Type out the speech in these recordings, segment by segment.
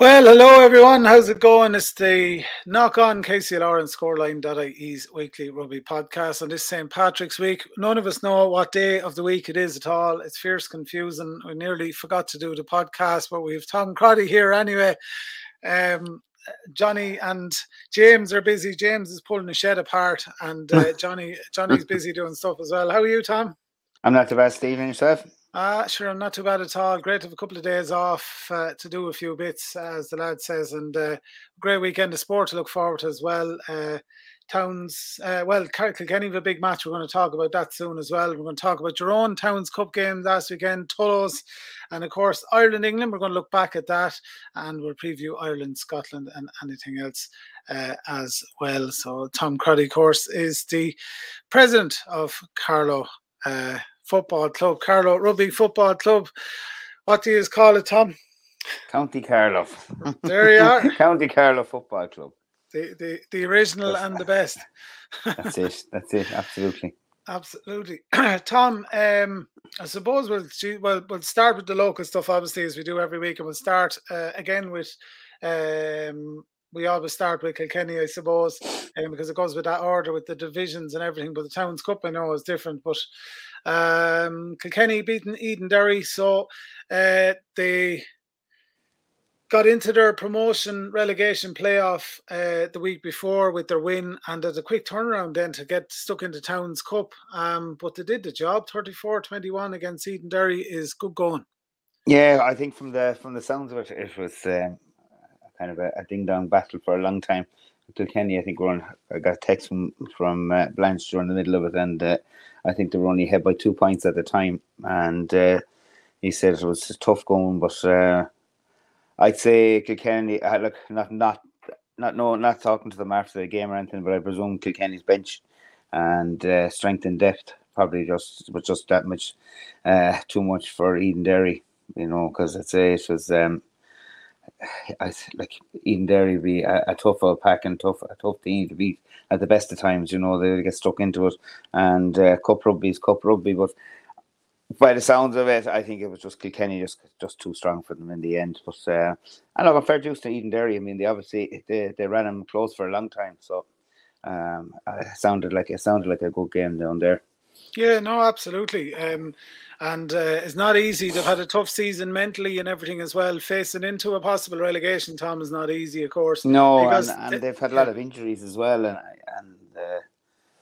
Well, hello everyone. How's it going? It's the Knock On KCLR and Scoreline.ie's weekly rugby podcast on this St. Patrick's week. None of us know what day of the week it is at all. It's fierce confusing. We nearly forgot to do the podcast, but we have Tom Crotty here anyway. Um, Johnny and James are busy. James is pulling the shed apart, and uh, Johnny Johnny's busy doing stuff as well. How are you, Tom? I'm not the best, Stephen. Yourself? Uh, sure, I'm not too bad at all. Great to have a couple of days off uh, to do a few bits, as the lad says, and uh, great weekend of sport to look forward to as well. Uh, Towns, uh, well, Kilkenny have a big match. We're going to talk about that soon as well. We're going to talk about your own Towns Cup game last weekend, Tullows, and of course Ireland England. We're going to look back at that, and we'll preview Ireland, Scotland, and anything else uh, as well. So Tom Crotty, of course, is the president of Carlow. Uh, Football Club, Carlow Rugby Football Club. What do you call it, Tom? County Carlow. There you are. County Carlow Football Club. The, the, the original That's, and the best. That's it. That's it. Absolutely. Absolutely, Tom. Um, I suppose we'll well we'll start with the local stuff, obviously, as we do every week, and we'll start uh, again with um, we always start with Kilkenny, I suppose, um, because it goes with that order with the divisions and everything. But the Towns Cup, I know, is different. But um, Kilkenny beaten Edenderry, so uh, they got into their promotion relegation playoff uh, the week before with their win and at a quick turnaround then to get stuck into Towns Cup. Um, but they did the job. 34-21 against Edenderry is good going. Yeah, I think from the from the sounds of it, it was um, kind of a, a ding dong battle for a long time. Kilkenny, I think, were on, I got a text from from uh, Blanche during the middle of it, and uh, I think they were only ahead by two points at the time. And uh, he said it was tough going, but uh, I'd say Kilkenny. Uh, look, not not not no, not talking to them after the game or anything, but I presume Kilkenny's bench and uh, strength and depth probably just was just that much uh, too much for Edenderry, you know, because I'd say it was. Um, I like Edenderry be a, a tough old pack and tough a tough team to beat at the best of times. You know they get stuck into it, and uh, cup rugby is cup rugby. But by the sounds of it, I think it was just Kilkenny just just too strong for them in the end. But uh, I know a fair juice to Edenderry. I mean, they obviously they, they ran them close for a long time, so um, it sounded like it sounded like a good game down there. Yeah, no, absolutely. Um, and uh, it's not easy. They've had a tough season mentally and everything as well. Facing into a possible relegation, Tom, is not easy, of course. No, and, and they've had a lot of injuries as well, and and uh,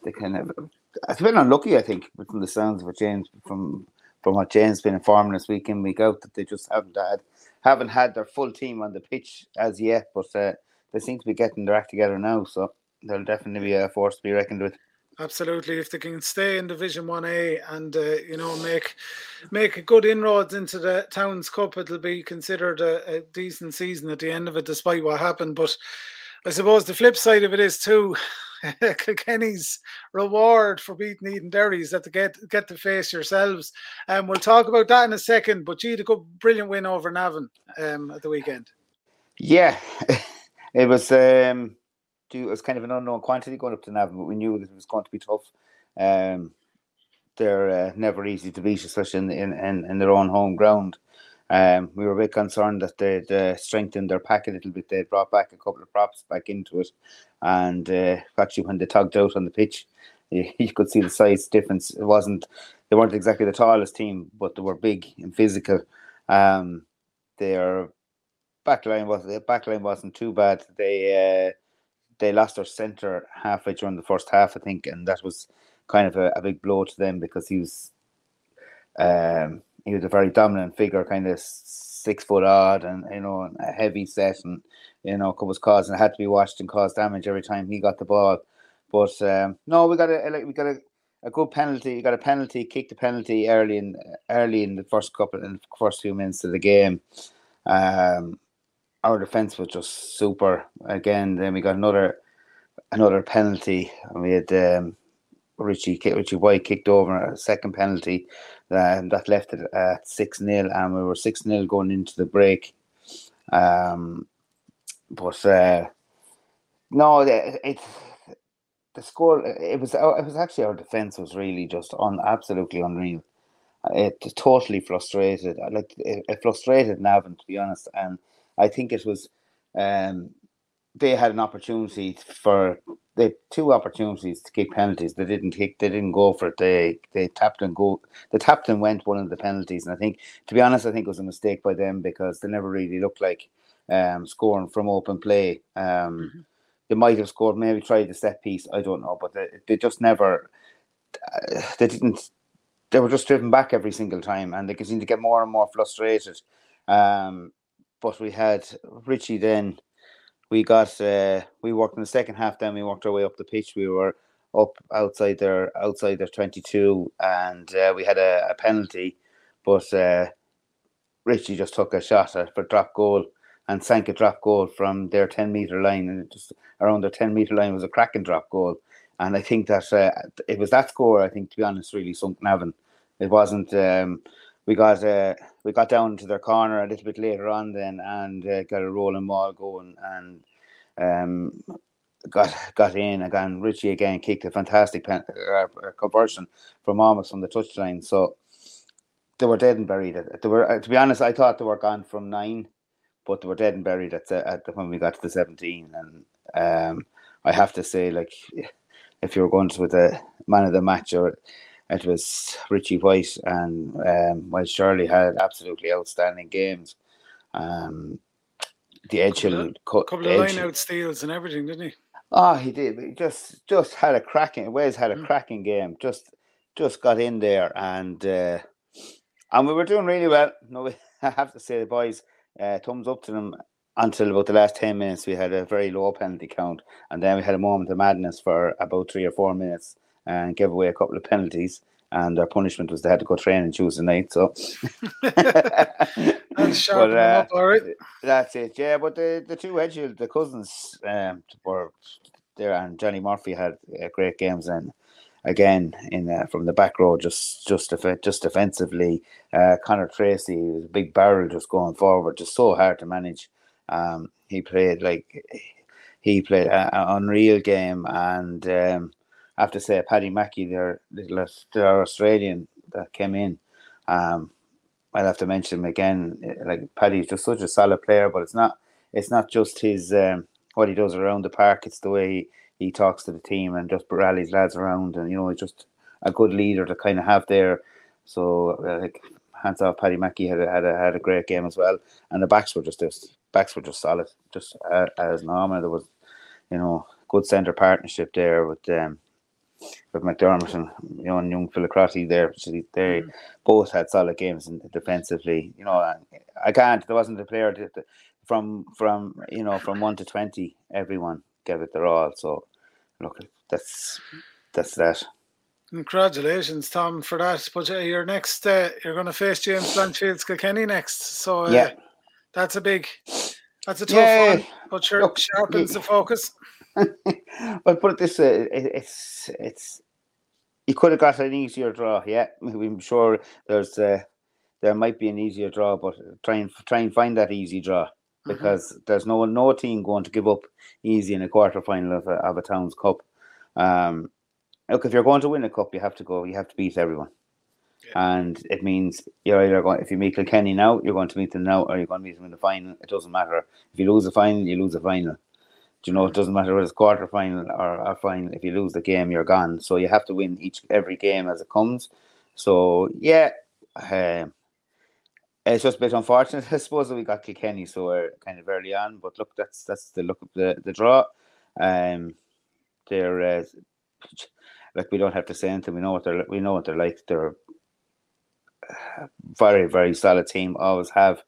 they kind of it's been unlucky, I think, from the sounds of it, James, from from what James has been informing us week in week out that they just haven't had haven't had their full team on the pitch as yet, but uh, they seem to be getting their act together now, so they'll definitely be a force to be reckoned with. Absolutely, if they can stay in Division One A and uh, you know make make a good inroads into the Towns Cup, it'll be considered a, a, decent season at the end of it, despite what happened. But I suppose the flip side of it is too. Kilkenny's reward for beating Edenderry is that to get get to face yourselves, and um, we'll talk about that in a second. But gee, the good, brilliant win over Navan um, at the weekend. Yeah, it was. Um do it was kind of an unknown quantity going up to Navan, but we knew that it was going to be tough. Um, they're uh, never easy to beat, especially in, in, in, their own home ground. Um, we were a bit concerned that they'd uh, strengthened their pack a little bit. They'd brought back a couple of props back into it, and uh, actually when they tugged out on the pitch, you, you, could see the size difference. It wasn't they weren't exactly the tallest team, but they were big and physical. Um, their backline was the backline wasn't too bad. They uh, they lost their centre halfway during the first half, I think, and that was kind of a, a big blow to them because he was um, he was a very dominant figure, kind of six foot odd, and you know a heavy set, and you know was causing had to be watched and caused damage every time he got the ball. But um, no, we got a we got a, a good penalty. We got a penalty, kicked the penalty early in early in the first couple in the first few minutes of the game. Um, our defense was just super. Again, then we got another another penalty, and we had um, Richie Richie White kicked over a second penalty um, that left it at six 0 and we were six 0 going into the break. Um, but uh, no, it, it the score it was it was actually our defense was really just on absolutely unreal. It totally frustrated, like it, it frustrated Navan to be honest, and I think it was um, they had an opportunity for they two opportunities to kick penalties. They didn't kick. They didn't go for it. They they tapped and go. The tapped and went one of the penalties. And I think, to be honest, I think it was a mistake by them because they never really looked like um, scoring from open play. Um, mm-hmm. They might have scored, maybe tried the set piece. I don't know, but they, they just never. They didn't. They were just driven back every single time, and they continued to get more and more frustrated. Um, but we had Richie then we got uh, we worked in the second half. Then we worked our way up the pitch. We were up outside their outside their twenty two, and uh, we had a, a penalty, but uh, Richie just took a shot at, for drop goal and sank a drop goal from their ten meter line, and just around their ten meter line was a cracking drop goal. And I think that uh, it was that score. I think to be honest, really sunk Navan. It wasn't. Um, we got uh, we got down to their corner a little bit later on then and uh, got a rolling ball going and um, got got in again. Richie again kicked a fantastic pen, uh, conversion from almost from the touchline. So they were dead and buried. They were to be honest. I thought they were gone from nine, but they were dead and buried at the, at the, when we got to the seventeen. And um, I have to say, like, if you were going to with a man of the match or it was Richie White and um, while Shirley had absolutely outstanding games. Um, the edge couple, of, couple of line out steals and everything, didn't he? Oh, he did. He just just had a cracking. Wes had a mm. cracking game. Just just got in there and uh, and we were doing really well. No, I have to say, the boys, uh, thumbs up to them. Until about the last ten minutes, we had a very low penalty count, and then we had a moment of madness for about three or four minutes and gave away a couple of penalties. And their punishment was they had to go training Tuesday night. So that's but, uh, up, all right. That's it, yeah. But the the two Edgehill, the cousins, um, were there, and Johnny Murphy had uh, great games and again in uh, from the back row, just just def- just defensively. Uh, Connor Tracy was a big barrel just going forward, just so hard to manage. Um, he played like he played an unreal game, and um, I have to say, Paddy Mackey, their little their Australian that came in. Um, I'll have to mention him again. Like Paddy's just such a solid player, but it's not it's not just his um, what he does around the park. It's the way he, he talks to the team and just rallies lads around, and you know, he's just a good leader to kind of have there. So uh, like hands off, Paddy Mackey had a, had a had a great game as well, and the backs were just just backs were just solid, just uh, as normal. There was, you know, good centre partnership there with um, with McDermott and you know and young Filacrotti there. They mm. both had solid games and defensively. You know, I can't. There wasn't a player that, from from you know from one to twenty. Everyone gave it their all. So look, that's that's that. Congratulations, Tom, for that. But uh, your next, uh, you're going to face James Blanchfield's Kilkenny next. So uh, yeah, that's a big, that's a tough yeah. one. But sure, look, sharpens the focus. well, put it this way: it's it's you could have got an easier draw. Yeah, I'm sure there's uh, there might be an easier draw, but try and try and find that easy draw mm-hmm. because mm-hmm. there's no no team going to give up easy in a quarter final of a, of a town's cup. Um, look, if you're going to win a cup, you have to go. You have to beat everyone. And it means you're either going if you meet Kilkenny now, you're going to meet them now, or you're going to meet them in the final. It doesn't matter. If you lose the final, you lose the final. You know it doesn't matter whether it's quarter final or a final. If you lose the game, you're gone. So you have to win each every game as it comes. So yeah, um, it's just a bit unfortunate, I suppose, that we got Kilkenny so we're kind of early on. But look, that's that's the look of the the draw. Um, they're uh, like we don't have to say anything. We know what they're we know what they're like. They're very very solid team. Always have.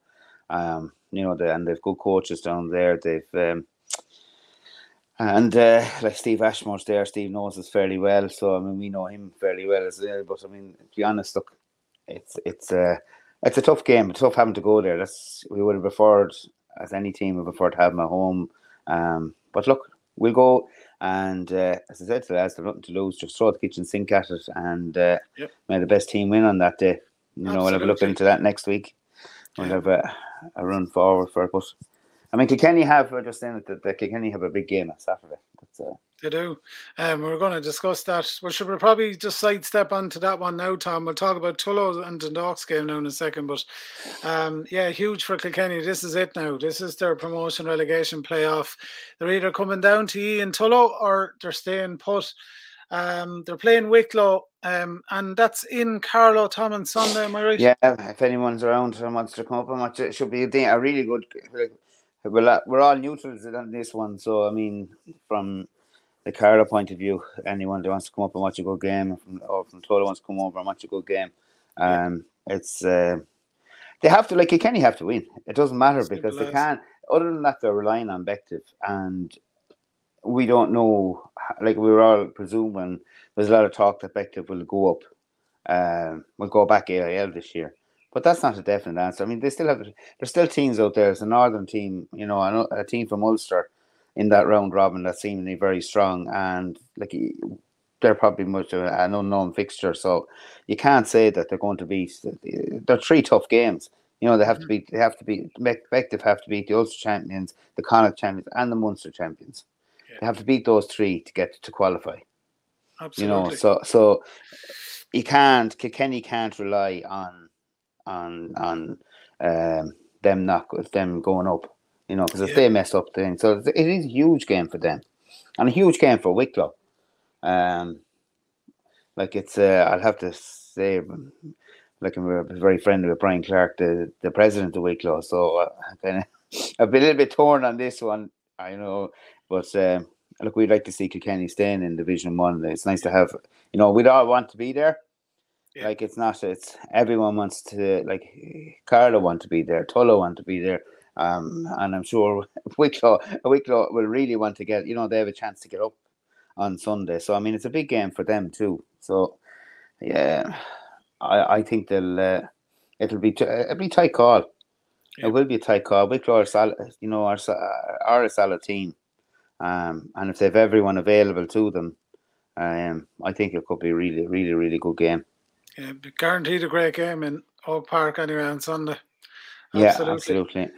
Um, you know, they, and they've good coaches down there. They've um, and uh, like Steve Ashmore's there, Steve knows us fairly well. So I mean, we know him fairly well as well. But I mean, to be honest, look, it's it's a uh, it's a tough game. It's tough having to go there. That's we would have preferred as any team would prefer to have them at home. Um, but look, we'll go. And uh, as I said to the lads, there's nothing to lose. Just throw the kitchen sink at it, and uh, yep. may the best team win on that day. You know, Absolutely. we'll have a look into that next week. We'll have a, a run forward for it. I mean, Kilkenny have, we're just saying that, that Kilkenny have a big game on Saturday. That's, uh, They do. Um, we're going to discuss that. Well, should we probably just sidestep onto that one now, Tom? We'll talk about Tullow and Dundalk's game now in a second. But um, yeah, huge for Kilkenny. This is it now. This is their promotion relegation playoff. They're either coming down to Ian Tullow or they're staying put. Um, they're playing Wicklow, um, and that's in Carlow Tom and Sunday. Am I right? Yeah, if anyone's around and wants to come up and watch it, should be a, a really good. Well, we're all neutrals on this one, so I mean, from the Carlow point of view, anyone that wants to come up and watch a good game, or from Tullow wants to come over and watch a good game, um, it's uh, they have to like Kenny have to win. It doesn't matter because they can't. Other than that, they're relying on Bective, and we don't know. Like we were all presuming, there's a lot of talk that Bective will go up, um, will go back AIL this year. But that's not a definite answer. I mean, they still have there's still teams out there. There's a northern team, you know, a, team from Ulster in that round robin that's seemingly very strong, and like they're probably much of an unknown fixture. So you can't say that they're going to be. They're three tough games. You know, they have to mm-hmm. be. They have to be. Bective have to beat the Ulster champions, the Connacht champions, and the Munster champions. Yeah. They have to beat those three to get to qualify. Absolutely. You know, so so you can't. Kenny can't rely on on on um, them not them going up. You know, because if yeah. they mess up, then so it is a huge game for them, and a huge game for Wicklow. Um, like it's uh, I'll have to say, like I'm very friendly with Brian Clark, the the president of Wicklow. So uh, kind of I've been a little bit torn on this one. I know, but um, look, we'd like to see Kilkenny staying in Division One. It's nice to have, you know, we'd all want to be there. Yeah. Like it's not. It's everyone wants to. Like Carlow want to be there. Tullow want to be there. Um, and I'm sure Wicklow, Wicklow will really want to get. You know, they have a chance to get up on Sunday. So I mean, it's a big game for them too. So yeah, I I think they'll. Uh, it'll be t- it'll be tight call. Yeah. It will be a tight call. Wicklow are solid, you know, are, are a solid team. Um, and if they've everyone available to them, um, I think it could be really, really, really good game. Yeah, guaranteed a great game in Oak Park anyway on Sunday. Absolutely. Yeah, absolutely.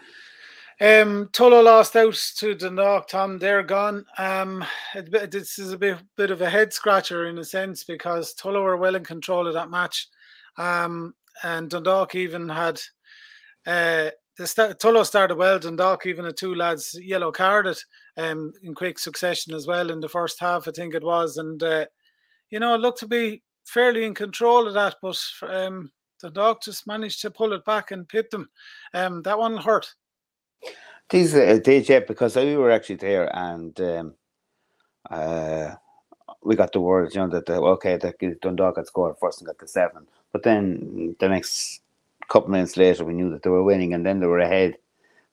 Um, Tullow lost out to Dundalk. Tom, they're gone. Um, it, this is a bit, bit of a head scratcher in a sense because Tullow were well in control of that match, um, and Dundalk even had uh, the Tullow started well. Dundalk even had two lads yellow carded um, in quick succession as well in the first half, I think it was, and uh, you know it looked to be fairly in control of that, but um, the dog just managed to pull it back and pit them. Um, that one hurt. These uh, did, yeah, because we were actually there and um, uh, we got the word, you know, that the, okay, that Dundalk had scored first and got the seven. But then the next couple minutes later, we knew that they were winning and then they were ahead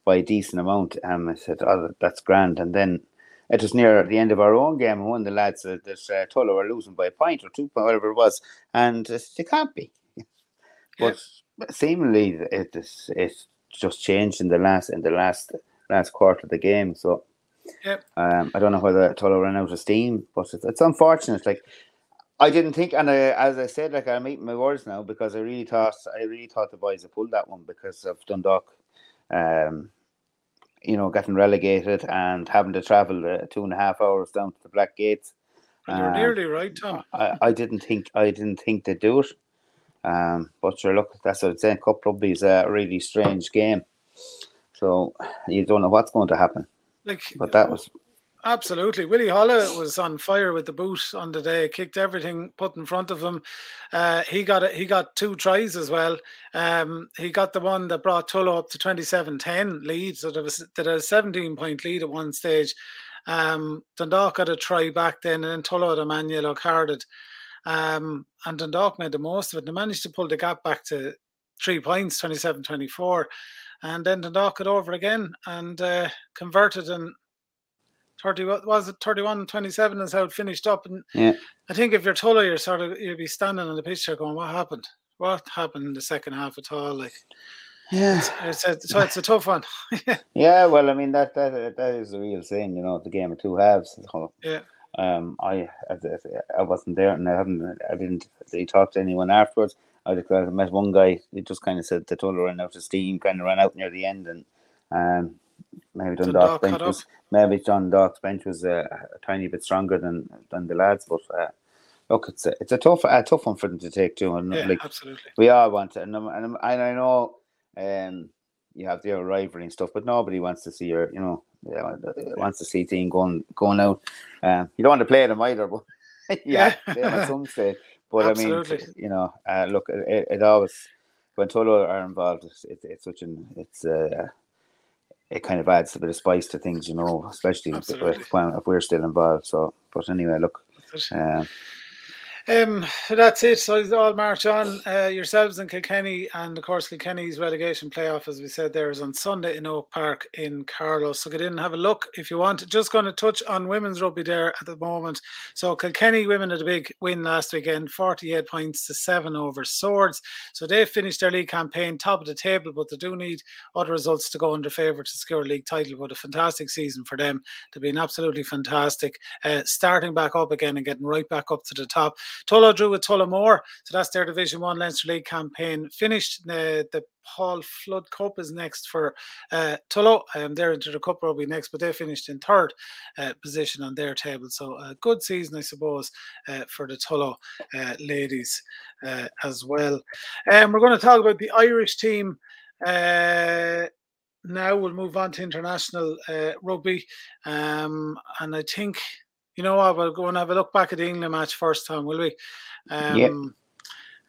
by a decent amount. And I said, oh, that's grand. And then it was near the end of our own game, and one of the lads uh, that uh, Tullow were losing by a point or two point, whatever it was, and uh, it can't be. But yeah. seemingly, it is it just changed in the last in the last last quarter of the game. So, yep. um, I don't know whether Tullow ran out of steam, but it's, it's unfortunate. Like I didn't think, and I, as I said, like I'm eating my words now because I really thought I really thought the boys had pulled that one because of Dundalk. Um, you know, getting relegated and having to travel uh, two and a half hours down to the Black Gates. You're um, nearly right, Tom. I, I didn't think I didn't think they'd do it. Um, but sure, look, that's what I'm saying. Cup Rugby is a really strange game, so you don't know what's going to happen. Like, but that was Absolutely. Willie Holla was on fire with the boot on the day, kicked everything put in front of him. Uh, he got it, he got two tries as well. Um, he got the one that brought Tullow up to 27-10 lead. So there was there a 17 point lead at one stage. Um, Dundalk got a try back then, and then Tullow had a man yellow carded. Um, and Dundalk made the most of it. They managed to pull the gap back to three points, 27-24. And then Dundalk got over again and uh, converted and 30 was it 31 27 is how it finished up and yeah. I think if you're Tullow you're sort of you'd be standing on the pitch there going what happened? What happened in the second half at all? Like yeah. it's, it's a, so it's a tough one. Yeah well i mean that that that is the real thing you know the game of two halves yeah. Um i i wasn't there and i haven't i didn't really talk to anyone afterwards. I just met one guy he just kind of said the Tullow ran out of steam kind of ran out near the end and um maybe Dundalk, bench was maybe Dundalk's bench was uh, a tiny bit stronger than than the lads, but. Uh, look, it's a, it's a tough a tough one for them to take too, and yeah, like absolutely. we all want it, and, and, and I know um, you have the rivalry and stuff, but nobody wants to see your, you know, wants to see team going going out. Um, you don't want to play them either, but yeah, at some stage. But Absolutely. I mean, you know, uh, look, it, it, always when Tullow are involved, it's, it, it's such an it's uh, it kind of adds a bit of spice to things, you know, especially if, if, we're still involved. So, but anyway, look. Um, um, that's it. So all march on. Uh, yourselves and Kilkenny, and of course Kilkenny's relegation playoff, as we said, there is on Sunday in Oak Park in Carlow. So get in and have a look if you want. Just going to touch on women's rugby there at the moment. So Kilkenny women had a big win last weekend, 48 points to seven over Swords. So they finished their league campaign top of the table, but they do need other results to go under favour to secure a league title. But a fantastic season for them. They've been absolutely fantastic, uh, starting back up again and getting right back up to the top. Tullow drew with Tullamore, so that's their Division One Leinster League campaign finished. The, the Paul Flood Cup is next for uh, Tullow. Um, they're into the Cup Rugby next, but they finished in third uh, position on their table. So a good season, I suppose, uh, for the Tullow uh, ladies uh, as well. And um, we're going to talk about the Irish team. Uh, now we'll move on to international uh, rugby, um, and I think you know what? We'll go and have a look back at the England match first time, will we? Um, yeah.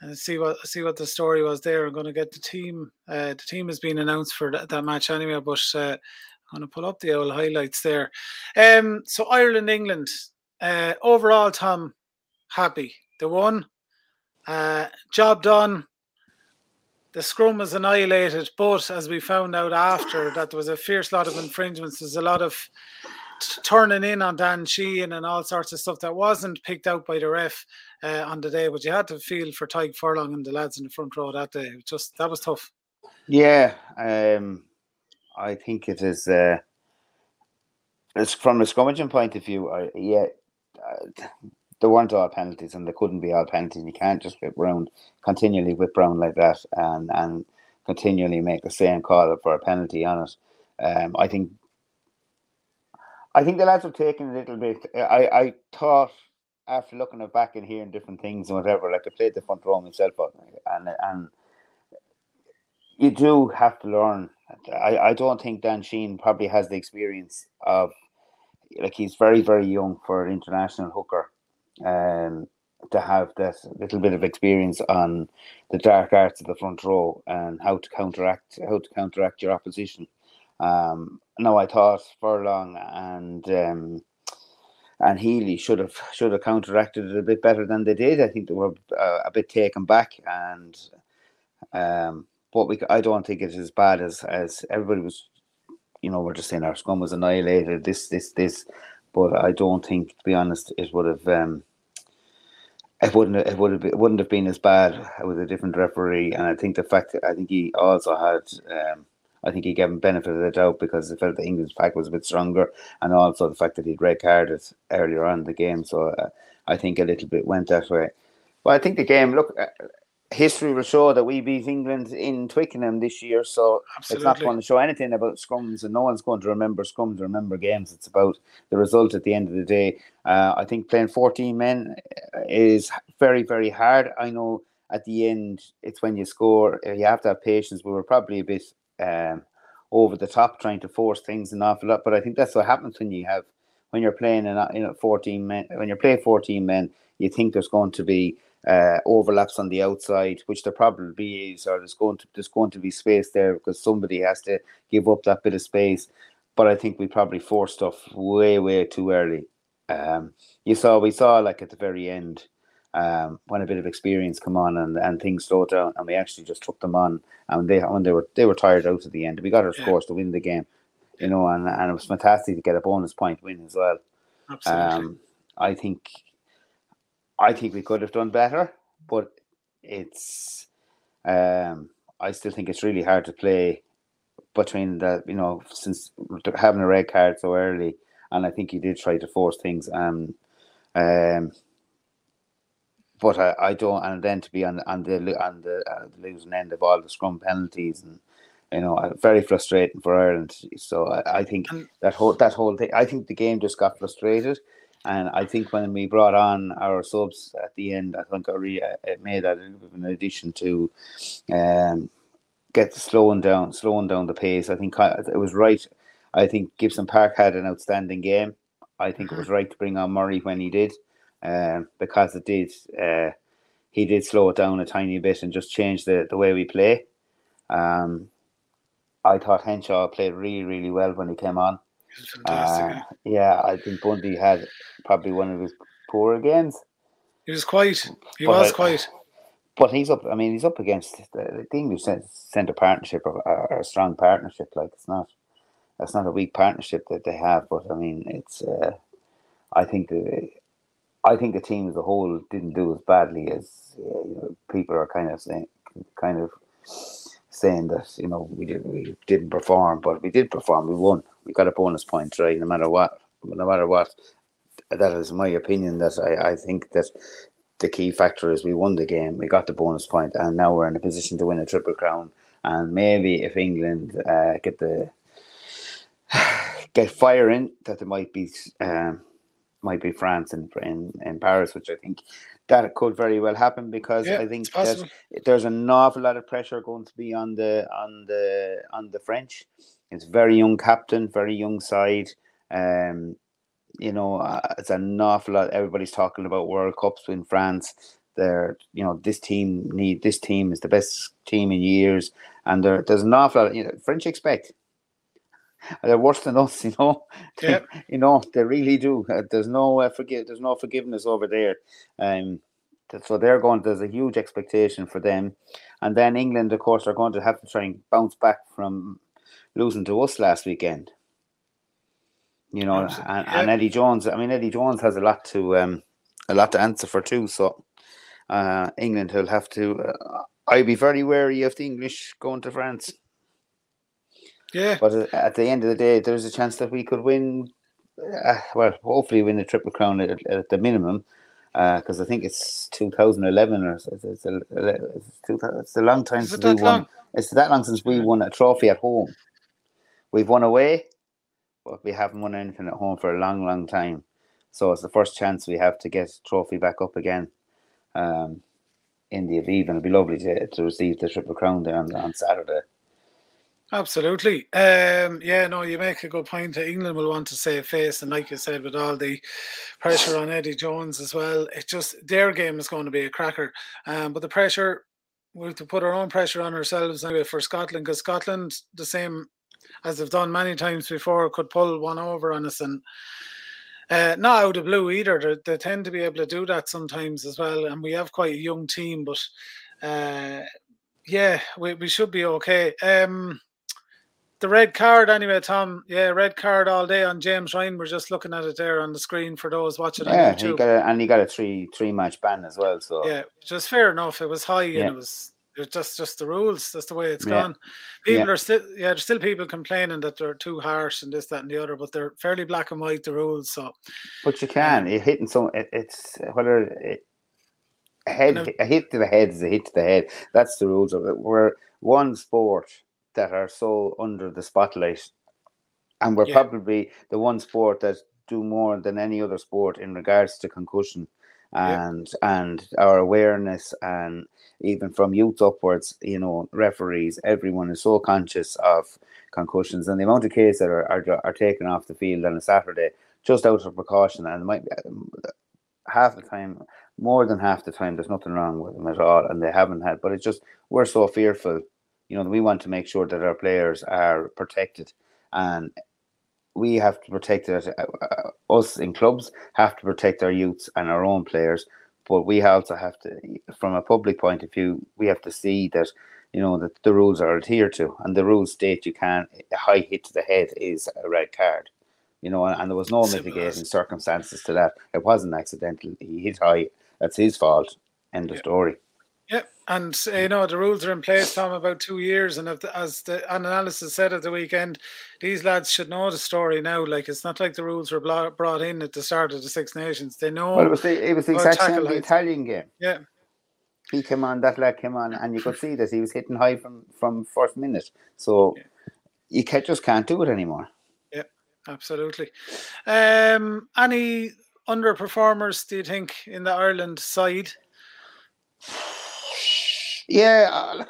And see what see what the story was there. I'm going to get the team. Uh, the team has been announced for that, that match anyway, but uh, I'm going to pull up the old highlights there. Um, so Ireland, England. Uh, overall, Tom, happy. The one uh, job done. The scrum was annihilated, but as we found out after that there was a fierce lot of infringements. There's a lot of turning in on Dan Sheehan and all sorts of stuff that wasn't picked out by the ref uh, on the day, but you had to feel for Tadhg Furlong and the lads in the front row that day. Just that was tough. Yeah, um, I think it is. Uh, it's from a scrummaging point of view. I, yeah, uh, there weren't all penalties, and there couldn't be all penalties. You can't just whip round continually whip round like that, and and continually make the same call for a penalty on it. Um, I think I think the lads have taken a little bit. I, I thought after looking at back and hearing different things and whatever, like I played the front row myself, and and you do have to learn. I, I don't think Dan Sheehan probably has the experience of like he's very very young for an international hooker, um, to have that little bit of experience on the dark arts of the front row and how to counteract how to counteract your opposition. Um, no, I thought Furlong and um, and Healy should have should have counteracted it a bit better than they did. I think they were uh, a bit taken back, and um, but we I don't think it's as bad as as everybody was. You know, we're just saying our scrum was annihilated. This, this, this, but I don't think, to be honest, it would have. Um, it wouldn't it would have it wouldn't have been as bad with a different referee, and I think the fact that I think he also had um, I think he gave him benefit of the doubt because he felt the England's pack was a bit stronger, and also the fact that he'd red carded earlier on in the game. So uh, I think a little bit went that way. But I think the game, look, uh, history will show that we beat England in Twickenham this year. So Absolutely. it's not going to show anything about scrums, and no one's going to remember scrums or remember games. It's about the result at the end of the day. Uh, I think playing 14 men uh, is very, very hard. I know at the end, it's when you score, you have to have patience. We were probably a bit um, over the top, trying to force things an awful lot. But I think that's what happens when you have when you're playing in a 14 men. When you're playing 14 men, you think there's going to be uh, overlaps on the outside, which there probably is, or there's going to there's going to be space there because somebody has to give up that bit of space. But I think we probably forced stuff way way too early. Um, you saw we saw like at the very end um, when a bit of experience come on and, and things slowed down, and we actually just took them on, and they when they were they were tired out at the end. We got our scores to win the game, you know, and, and it was fantastic to get a bonus point win as well. Absolutely. Um, I think I think we could have done better, but it's um, I still think it's really hard to play between the you know since having a red card so early, and I think he did try to force things. Um, um, but I, I don't. And then to be on on the on the, uh, the losing end of all the scrum penalties and you know, very frustrating for Ireland. So I, I think that whole that whole thing. I think the game just got frustrated, and I think when we brought on our subs at the end, I think it uh, made that a little bit of an addition to um, get slowing down, slowing down the pace. I think it was right. I think Gibson Park had an outstanding game. I think it was right to bring on Murray when he did, um, because it did. Uh, he did slow it down a tiny bit and just change the, the way we play. Um, I thought Henshaw played really, really well when he came on. Uh, yeah, I think Bundee had probably one of his poorer games. He was quiet. He but was quiet. But he's up. I mean, he's up against the, the English centre partnership or, or, a strong partnership. Like it's not, it's not a weak partnership that they have. But I mean, it's. Uh, I think the, I think the team as a whole didn't do as badly as you know, people are kind of saying, kind of saying that you know we did we didn't perform, but we did perform. We won. We got a bonus point, right? No matter what, no matter what. That is my opinion. That I, I think that the key factor is we won the game. We got the bonus point, and now we're in a position to win a triple crown. And maybe if England uh, get the get fire in, that there might be um, might be France and in, in Paris, which I think that could very well happen because yeah, I think that there's an awful lot of pressure going to be on the on the on the French. It's very young captain, very young side. Um, you know, uh, it's an awful lot. Everybody's talking about World Cups in France. They're, you know, this team need this team is the best team in years, and there, there's an awful lot. You know, French expect they're worse than us, you know. Yeah. you know, they really do. Uh, there's no uh, forgive. There's no forgiveness over there. Um, so they're going. There's a huge expectation for them, and then England, of course, are going to have to try and bounce back from losing to us last weekend. You know, and, yeah. and, Eddie Jones. I mean, Eddie Jones has a lot to um, a lot to answer for too. So uh, England will have to. Uh, I'd be very wary of the English going to France. Yeah. But at the end of the day, there's a chance that we could win. Uh, well, hopefully, win the triple crown at, at the minimum, because uh, I think it's 2011 or it's, it's, a, it's, a long time since we won. Long? It's that long since we won a trophy at home. We've won away, but we haven't won anything at home for a long, long time. So it's the first chance we have to get trophy back up again. Um, in the Aviva, and it'd be lovely to, to receive the triple crown there on, on Saturday. Absolutely. Um, yeah, no, you make a good point. England will want to save face, and like you said, with all the pressure on Eddie Jones as well, it just their game is going to be a cracker. Um, but the pressure, we have to put our own pressure on ourselves anyway for Scotland, because Scotland, the same as they've done many times before, could pull one over on us and. Uh, not out of blue either. They, they, tend to be able to do that sometimes as well. And we have quite a young team, but uh, yeah, we, we should be okay. Um, the red card anyway, Tom. Yeah, red card all day on James Ryan. We're just looking at it there on the screen for those watching yeah, He got a, and he got a three three match ban as well. So yeah, just fair enough. It was high yeah. and it was it was just just the rules. That's the way it's yeah. gone. People yeah. are still yeah, there's still people complaining that they're too harsh and this, that, and the other, but they're fairly black and white the rules. So, but you can um, hitting some. It, it's whether it, a head a hit to the head is a hit to the head. That's the rules of it. We're one sport that are so under the spotlight, and we're yeah. probably the one sport that do more than any other sport in regards to concussion and yeah. and our awareness and even from youth upwards, you know, referees, everyone is so conscious of concussions and the amount of cases that are, are, are taken off the field on a Saturday just out of precaution and might be um, half the time more than half the time there's nothing wrong with them at all and they haven't had but it's just we're so fearful you know, we want to make sure that our players are protected, and we have to protect it. Uh, uh, us in clubs have to protect our youths and our own players, but we also have to, from a public point of view, we have to see that you know that the rules are adhered to, and the rules state you can a high hit to the head is a red card. You know, and, and there was no mitigating circumstances to that. It wasn't accidental. He hit high. That's his fault. End of yeah. story. And you know the rules are in place, Tom, about two years, and the, as the analysis said at the weekend, these lads should know the story now. Like it's not like the rules were brought in at the start of the Six Nations; they know. Well, it was the, it was the exact same the Italian game. Yeah, he came on, that lad came on, and you could see that he was hitting high from from first minute. So yeah. you can, just can't do it anymore. Yeah, absolutely. Um, any underperformers do you think in the Ireland side? Yeah, uh,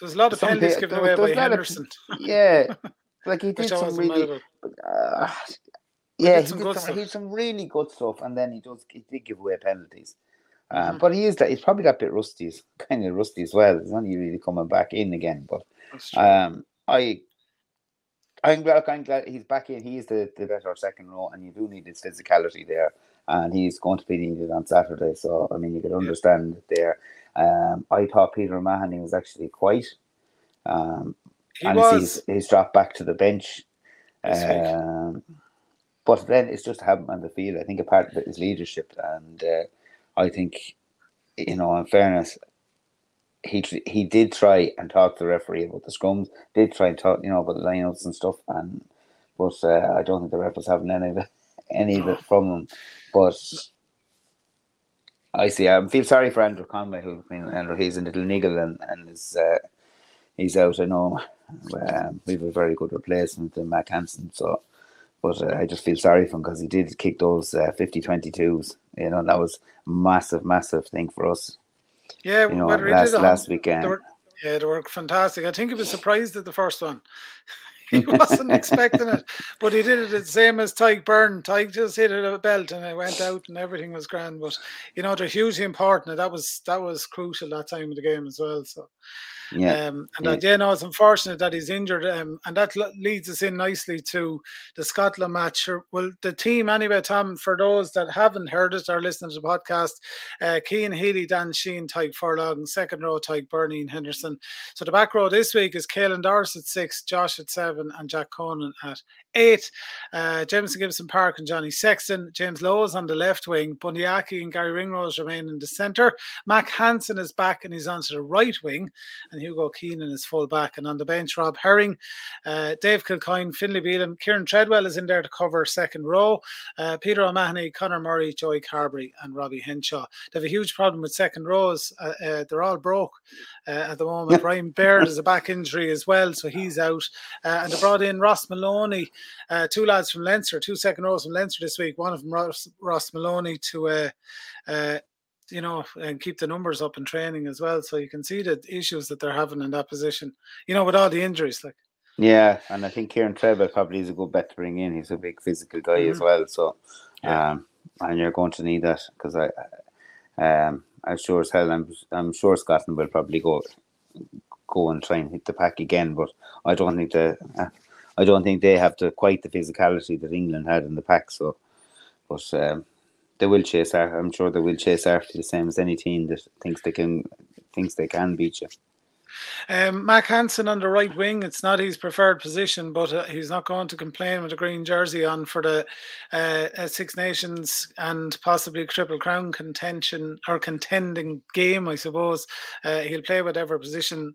there's a lot of penalties given away by Henderson. Of, yeah, like he did some really. Uh, yeah, he did, some, he did some really good stuff, and then he does he did give away penalties. Um, mm-hmm. But he is that he's probably got a bit rusty, he's kind of rusty as well. He's only really coming back in again. But um, I, I'm glad, I'm glad he's back in. He's the, the better second row, and you do need his physicality there, and he's going to be needed on Saturday. So I mean, you can understand yeah. there. Um, I thought Peter Mahoney was actually quite. Um, he and was. He's, he's dropped back to the bench. Um, but then it's just having him on the field. I think a part of it is leadership, and uh, I think, you know, in fairness, he he did try and talk to the referee about the scrums. Did try and talk, you know, about the lineouts and stuff, and but uh, I don't think the ref was having any of it, any of it from them. But I see. I feel sorry for Andrew Conway, who I mean, Andrew he's a little niggle and and is uh, he's out. I know um, we have a very good replacement in Mack Hansen, so but uh, I just feel sorry for him because he did kick those uh, 50 22s. You know, that was massive, massive thing for us. Yeah, you know, last, last weekend. They were, yeah, they were fantastic. I think he was surprised at the first one. he wasn't expecting it, but he did it the same as Tadhg Beirne. Tadhg just hit it a belt and it went out and everything was grand. But you know, they're hugely important. That was that was crucial that time of the game as well. So yeah. Um, and yeah. Yeah, no, it's unfortunate that he's injured. Um, and that leads us in nicely to the Scotland match. Well, the team, anyway, Tom, for those that haven't heard it or listened to the podcast, uh, Cian Healy, Dan Sheehan, Tadhg Furlong, second row, Tadhg Beirne and Henderson. So the back row this week is Caelan Doris at six, Josh at seven, and Jack Conan at eight. Uh, Jamison Gibson Park and Johnny Sexton. James Lowe's on the left wing. Bundee Aki and Garry Ringrose remain in the centre. Mack Hansen is back and he's onto the right wing. And Hugo Keenan is full back. And on the bench, Rob Herring, uh, Dave Kilcoyne, Finlay Bealham, Kieran Treadwell is in there to cover second row. Uh, Peter O'Mahony, Conor Murray, Joey Carbery, and Robbie Henshaw. They have a huge problem with second rows. Uh, uh, they're all broke uh, at the moment. Ryan Baird has a back injury as well, so he's out. and they brought in Ross Molony uh, two lads from Leinster, two second rows from Leinster this week. One of them, Ross, Ross Molony, to uh, uh, you know, and keep the numbers up in training as well. So you can see the issues that they're having in that position. You know, with all the injuries, like. Yeah, and I think Kieran Treadwell probably is a good bet to bring in. He's a big physical guy mm-hmm. as well. So, yeah. um, and you're going to need that because I, um, I'm sure as hell, I'm, I'm sure Scotland will probably go, go and try and hit the pack again. But I don't think the, uh, I don't think they have the quite the physicality that England had in the pack. So, but um, they will chase. I'm sure they will chase after the same as any team that thinks they can thinks they can beat you. Um, Mack Hansen on the right wing, it's not his preferred position, but uh, he's not going to complain with a green jersey on for the uh, uh, Six Nations and possibly Triple Crown contention or contending game, I suppose. Uh, he'll play whatever position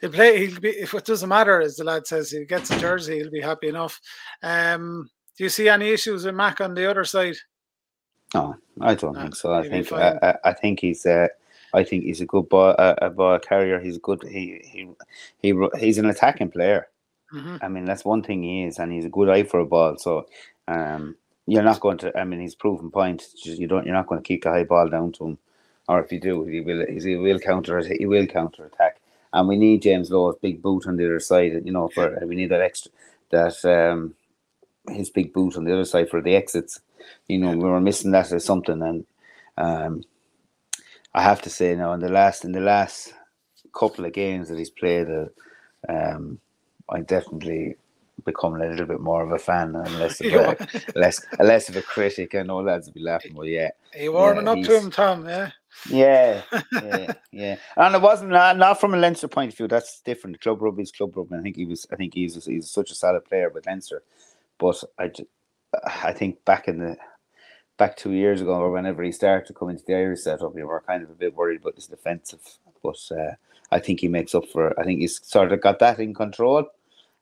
he'll play. He'll be if it doesn't matter, as the lad says, he gets a jersey, he'll be happy enough. Um, do you see any issues with Mack on the other side? No, I don't no, think so. I think I, I, think he's uh, I think he's a good ball, uh, a ball carrier. He's good. He he he he's an attacking player. Mm-hmm. I mean, that's one thing he is, and he's a good eye for a ball. So, um, you're not going to. I mean, he's proven point. You don't. You're not going to kick a high ball down to him, or if you do, he will. He will counter. He will counter attack and we need James Lowe's big boot on the other side. You know, for we need that extra that um his big boot on the other side for the exits. You know, we were missing that or something, and um, I have to say now in the last in the last couple of games that he's played, uh, um, I definitely become a little bit more of a fan and less of a less less of a critic. I know lads will be laughing, but yeah, Are you warming yeah, up to him, Tom? Yeah. Yeah, yeah, yeah. And it wasn't not, not from a Leinster point of view. That's different. Club rugby is club rugby. I think he was. I think he's he's such a solid player with Leinster. But I, I think back in the back two years ago, or whenever he started to come into the Irish setup, we were kind of a bit worried about his defensive. But uh, I think he makes up for. I think he's sort of got that in control.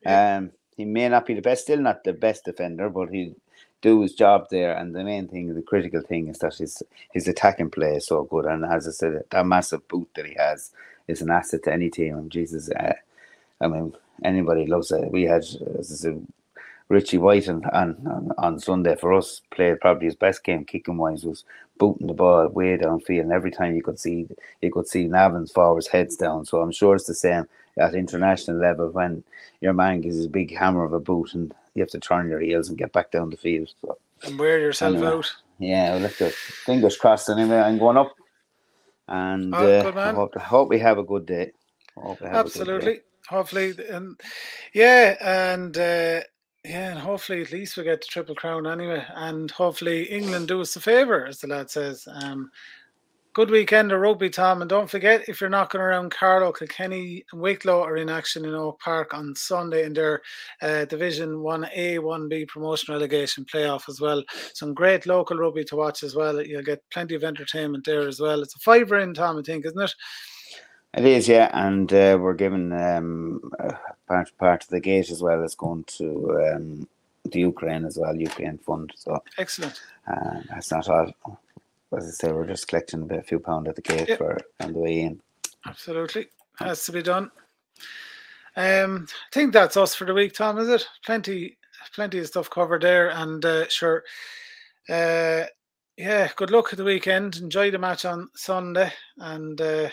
Yeah. Um, he may not be the best, still not the best defender, but he do his job there. And the main thing, the critical thing, is that his his attacking play is so good. And as I said, that massive boot that he has is an asset to any team. And Jesus, uh, I mean, anybody loves it. We had, as I said, Richie White and, and, on Sunday for us played probably his best game kicking wise was booting the ball way downfield and every time you could see you could see Navan's forwards heads down. So I'm sure it's the same at international level when your man gives a big hammer of a boot and you have to turn your heels and get back down the field. So, and wear yourself anyway, out. Yeah, well, let's. Fingers crossed anyway. I'm going up. And oh, uh, I, hope, I hope we have a good day. Absolutely. Good day. Hopefully, and yeah, and uh, yeah, and hopefully at least we get the triple crown anyway, and hopefully England do us a favour, as the lad says. Um, good weekend of rugby, Tom, and don't forget if you're knocking around Carlow, Kilkenny, and Wicklow are in action in Oak Park on Sunday in their uh, Division One A, One B promotion relegation playoff as well. Some great local rugby to watch as well. You'll get plenty of entertainment there as well. It's a fiver in, Tom, I think, isn't it? It is, yeah, and uh, we're given um, part part of the gate as well as going to um, the Ukraine as well, Ukraine fund. So excellent. Uh, that's not all. As I say, we're just collecting a few pound at the gate yep. for on the way in. Absolutely, has to be done. Um, I think that's us for the week, Tom. Is it? Plenty, plenty of stuff covered there, and uh, sure. Uh, yeah, good luck at the weekend. Enjoy the match on Sunday, and uh,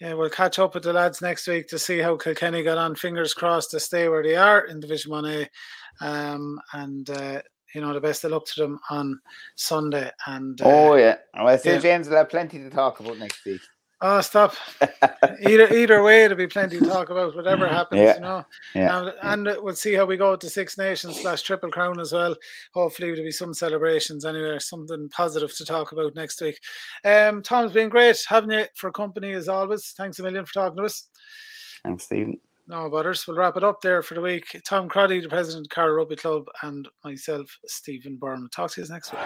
yeah, we'll catch up with the lads next week to see how Kilkenny got on. Fingers crossed to stay where they are in Division 1A. Um, and, uh, you know, the best of luck to them on Sunday. And uh, Oh, yeah. Well, St. Yeah. James will have plenty to talk about next week. Oh, stop! either either way, there'll be plenty to talk about. Whatever happens, yeah. you know. Yeah. And, and we'll see how we go with the Six Nations slash Triple Crown as well. Hopefully, there'll be some celebrations anyway, something positive to talk about next week. Um, Tom's been great having you for company as always. Thanks a million for talking to us. Thanks, Stephen. No butters. We'll wrap it up there for the week. Tom Crotty, the president of Carlow Rugby Club, and myself, Stephen Byrne. Talk to you next week.